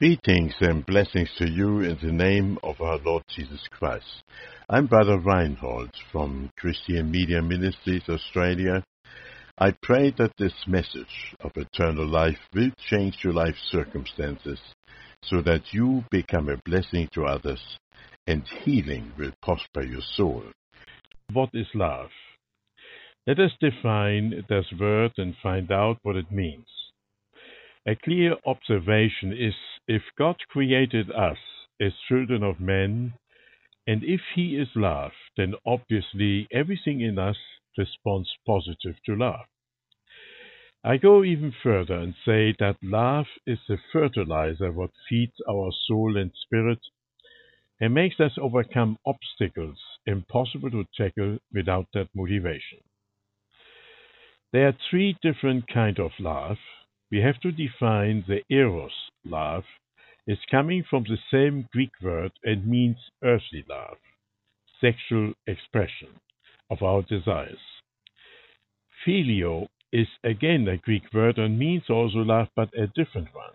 Greetings and blessings to you in the name of our Lord Jesus Christ. I'm Brother Reinhold from Christian Media Ministries Australia. I pray that this message of eternal life will change your life circumstances so that you become a blessing to others and healing will prosper your soul. What is love? Let us define this word and find out what it means. A clear observation is if God created us as children of men, and if He is love, then obviously everything in us responds positive to love. I go even further and say that love is the fertilizer what feeds our soul and spirit and makes us overcome obstacles impossible to tackle without that motivation. There are three different kinds of love. We have to define the eros love, is coming from the same Greek word and means earthly love, sexual expression of our desires. Phileo is again a Greek word and means also love, but a different one.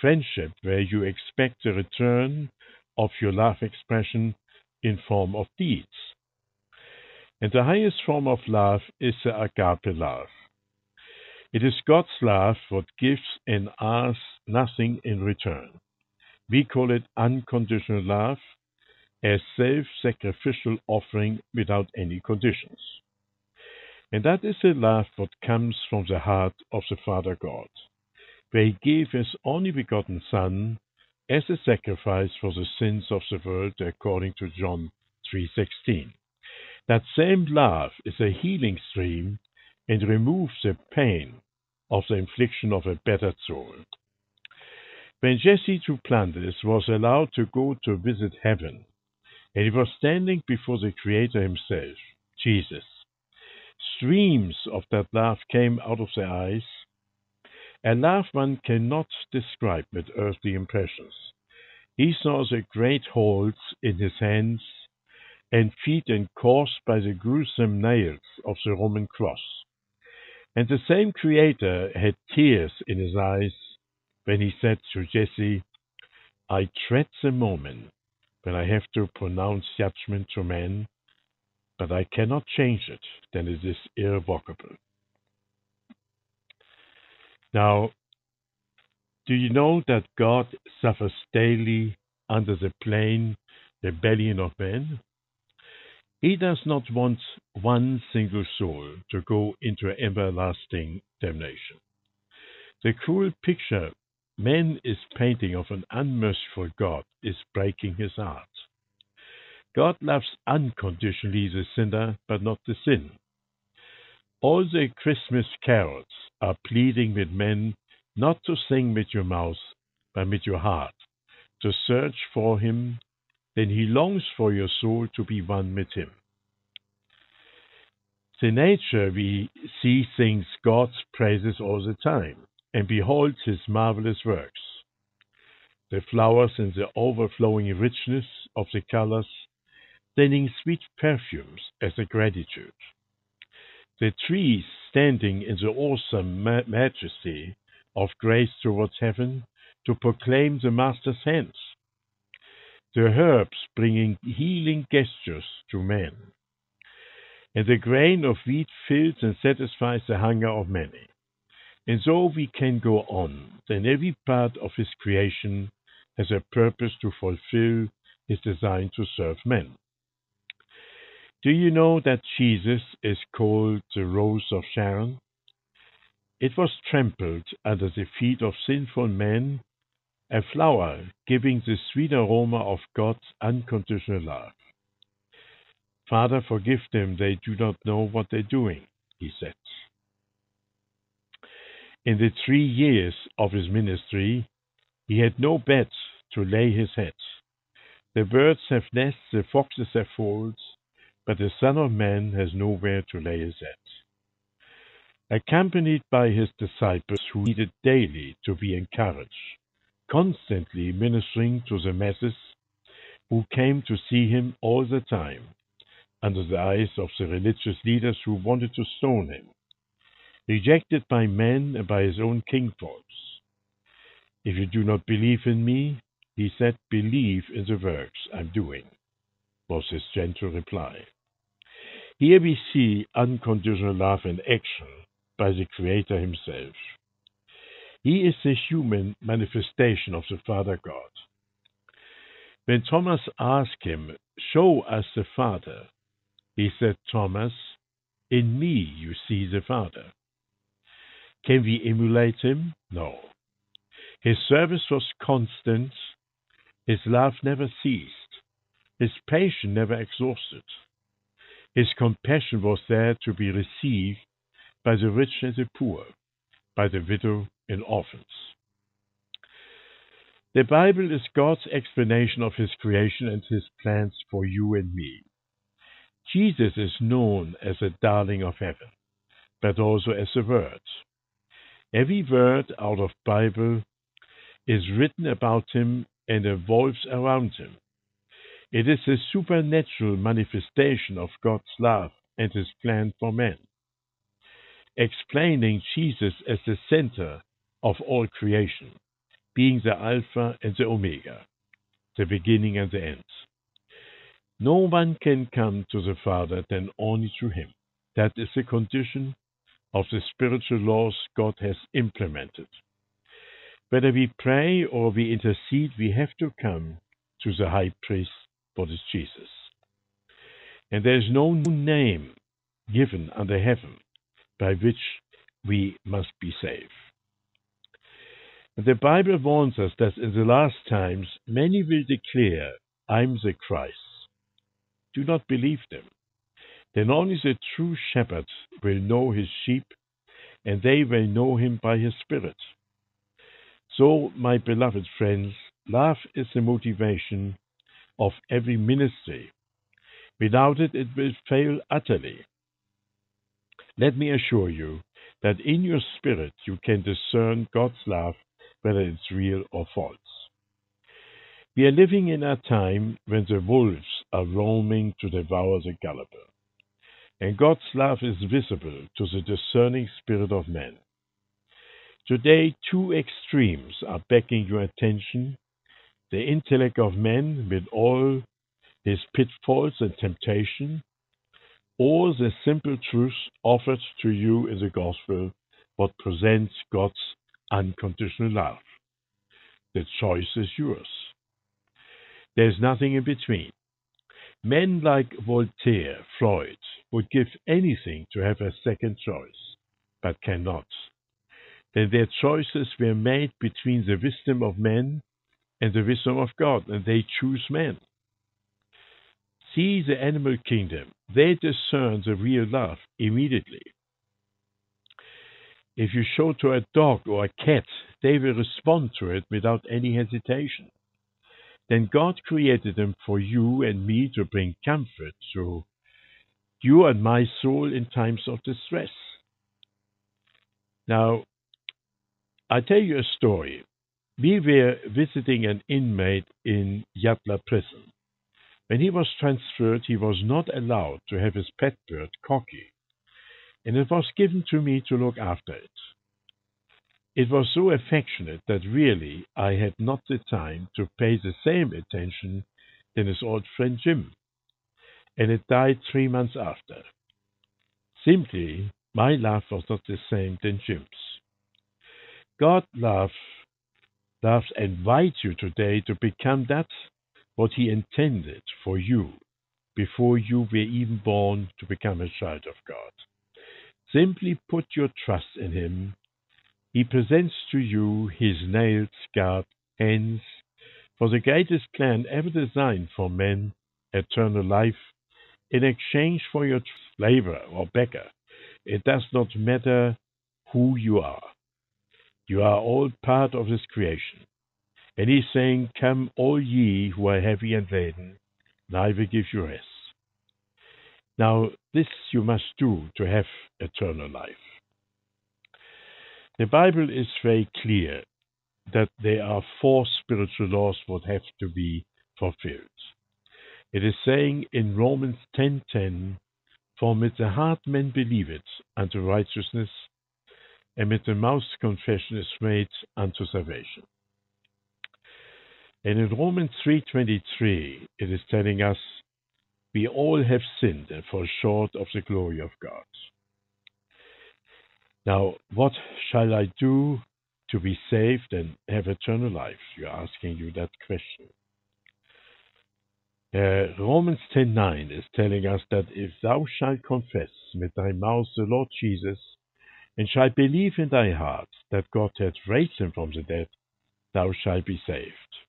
Friendship, where you expect a return of your love expression in form of deeds. And the highest form of love is the agape love. It is God's love what gives and asks nothing in return. We call it unconditional love, a self-sacrificial offering without any conditions. And that is the love what comes from the heart of the Father God, where He gave His only begotten Son as a sacrifice for the sins of the world according to John 3:16. That same love is a healing stream and removes the pain of the infliction of a battered soul. When Jesse Duplantis was allowed to go to visit heaven, and he was standing before the Creator himself, Jesus, streams of that love came out of their eyes, a love one cannot describe with earthly impressions. He saw the great holes in his hands and feet and caused by the gruesome nails of the Roman cross. And the same Creator had tears in his eyes when he said to Jesse, I dread the moment when I have to pronounce judgment to men, but I cannot change it, then it is irrevocable. Now, do you know that God suffers daily under the plain rebellion of men? He does not want one single soul to go into everlasting damnation. The cruel picture Man is painting of an unmerciful God is breaking his heart. God loves unconditionally the sinner, but not the sin. All the Christmas carols are pleading with men not to sing with your mouth, but with your heart, to search for him, then he longs for your soul to be one with him. In nature we see things God's praises all the time and beholds his marvelous works. The flowers in the overflowing richness of the colors, sending sweet perfumes as a gratitude. The trees standing in the awesome ma majesty of grace towards heaven to proclaim the Master's hands. The herbs bringing healing gestures to men. And the grain of wheat fills and satisfies the hunger of many. And so we can go on. Then every part of his creation has a purpose to fulfill his design to serve men. Do you know that Jesus is called the Rose of Sharon? It was trampled under the feet of sinful men, a flower giving the sweet aroma of God's unconditional love. Father, forgive them, they do not know what they're doing, he said. In the three years of his ministry, he had no bed to lay his head. The birds have nests, the foxes have folds, but the Son of Man has nowhere to lay his head. Accompanied by his disciples who needed daily to be encouraged, constantly ministering to the masses who came to see him all the time, under the eyes of the religious leaders who wanted to stone him rejected by men and by his own kingfolks. If you do not believe in me, he said, believe in the works I'm doing, was his gentle reply. Here we see unconditional love in action by the Creator himself. He is the human manifestation of the Father God. When Thomas asked him, Show us the Father, he said, Thomas, in me you see the Father. Can we emulate him? No. His service was constant, his love never ceased, his patience never exhausted. His compassion was there to be received by the rich and the poor, by the widow and orphans. The Bible is God's explanation of His creation and His plans for you and me. Jesus is known as the darling of heaven, but also as the Word. Every word out of Bible is written about Him and evolves around Him. It is a supernatural manifestation of God's love and His plan for man, explaining Jesus as the center of all creation, being the Alpha and the Omega, the beginning and the end. No one can come to the Father than only through Him. That is the condition of the spiritual laws God has implemented. Whether we pray or we intercede, we have to come to the high priest, what is Jesus. And there is no new name given under heaven by which we must be saved. The Bible warns us that in the last times many will declare, I'm the Christ. Do not believe them. Then only the true shepherd will know his sheep, and they will know him by his Spirit. So, my beloved friends, love is the motivation of every ministry. Without it, it will fail utterly. Let me assure you that in your spirit you can discern God's love whether it's real or false. We are living in a time when the wolves are roaming to devour the gullible, and God's love is visible to the discerning spirit of man. Today, two extremes are begging your attention the intellect of man with all his pitfalls and temptation, or the simple truth offered to you in the gospel, what presents God's unconditional love. The choice is yours. There's nothing in between. Men like Voltaire, Freud, would give anything to have a second choice, but cannot. Then their choices were made between the wisdom of men and the wisdom of God, and they choose men. See the animal kingdom. They discern the real love immediately. If you show to a dog or a cat, they will respond to it without any hesitation. Then God created them for you and me to bring comfort to you and my soul in times of distress. Now, I tell you a story. We were visiting an inmate in Yatala prison. When he was transferred, he was not allowed to have his pet bird, Cocky and it was given to me to look after it. It was so affectionate that really I had not the time to pay the same attention than his old friend Jim, and it died three months after. Simply, my love was not the same than Jim's. God love, loves and invites you today to become that what He intended for you before you were even born to become a child of God. Simply put your trust in him. He presents to you his nailed, scarred hands for the greatest plan ever designed for men, eternal life, in exchange for your labor or beggar. It does not matter who you are. You are all part of this creation. And he's saying, Come, all ye who are heavy and laden, and I will give you rest. Now, this you must do to have eternal life. The Bible is very clear that there are four spiritual laws that have to be fulfilled. It is saying in Romans 10:10, "For with the heart men believe it unto righteousness, and with the mouth confession is made unto salvation." And in Romans 3:23, it is telling us, "We all have sinned and fall short of the glory of God." Now, what shall I do to be saved and have eternal life? You're asking you that question. Uh, Romans 10:9 is telling us that if thou shalt confess with thy mouth the Lord Jesus and shalt believe in thy heart that God hath raised him from the dead, thou shalt be saved.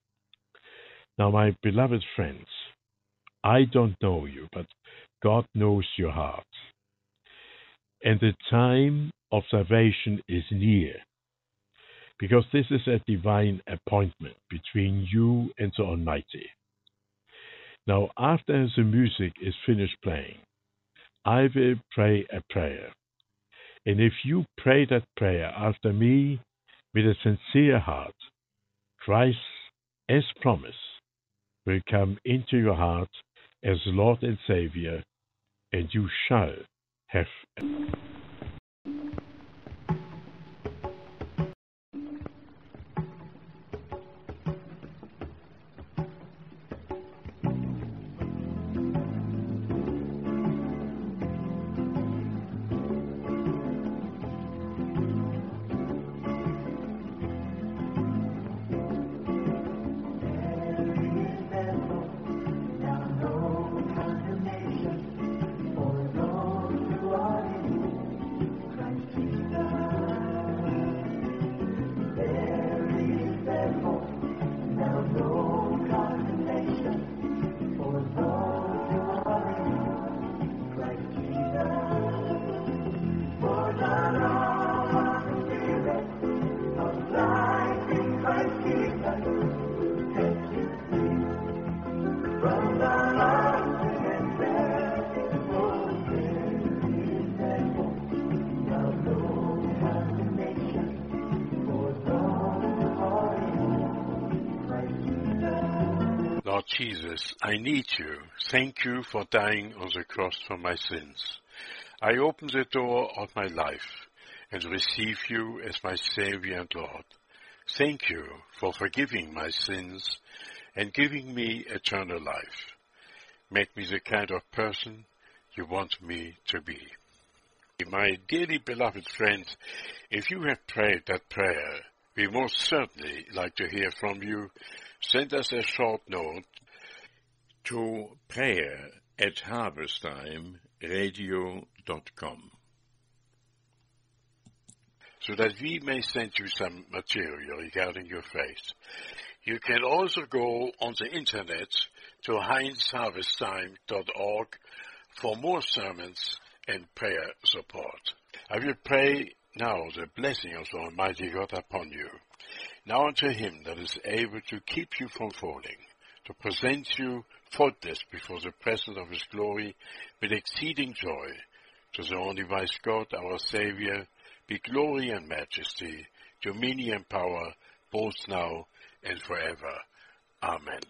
Now, my beloved friends, I don't know you, but God knows your heart. And the time of salvation is near, because this is a divine appointment between you and the Almighty. Now, after the music is finished playing, I will pray a prayer. And if you pray that prayer after me with a sincere heart, Christ, as promised, will come into your heart as Lord and Savior, and you shall have. Jesus, I need you. Thank you for dying on the cross for my sins. I open the door of my life and receive you as my Savior and Lord. Thank you for forgiving my sins and giving me eternal life. Make me the kind of person you want me to be. My dearly beloved friend, if you have prayed that prayer, we most certainly like to hear from you send us a short note to prayer at harvesttimeradio.com so that we may send you some material regarding your faith. You can also go on the internet to heinzharvesttime.org for more sermons and prayer support. I will pray now the blessing of the Almighty God upon you. Now unto him that is able to keep you from falling, to present you faultless before the presence of his glory with exceeding joy. To the only wise God, our Savior, be glory and majesty, dominion and power, both now and forever. Amen.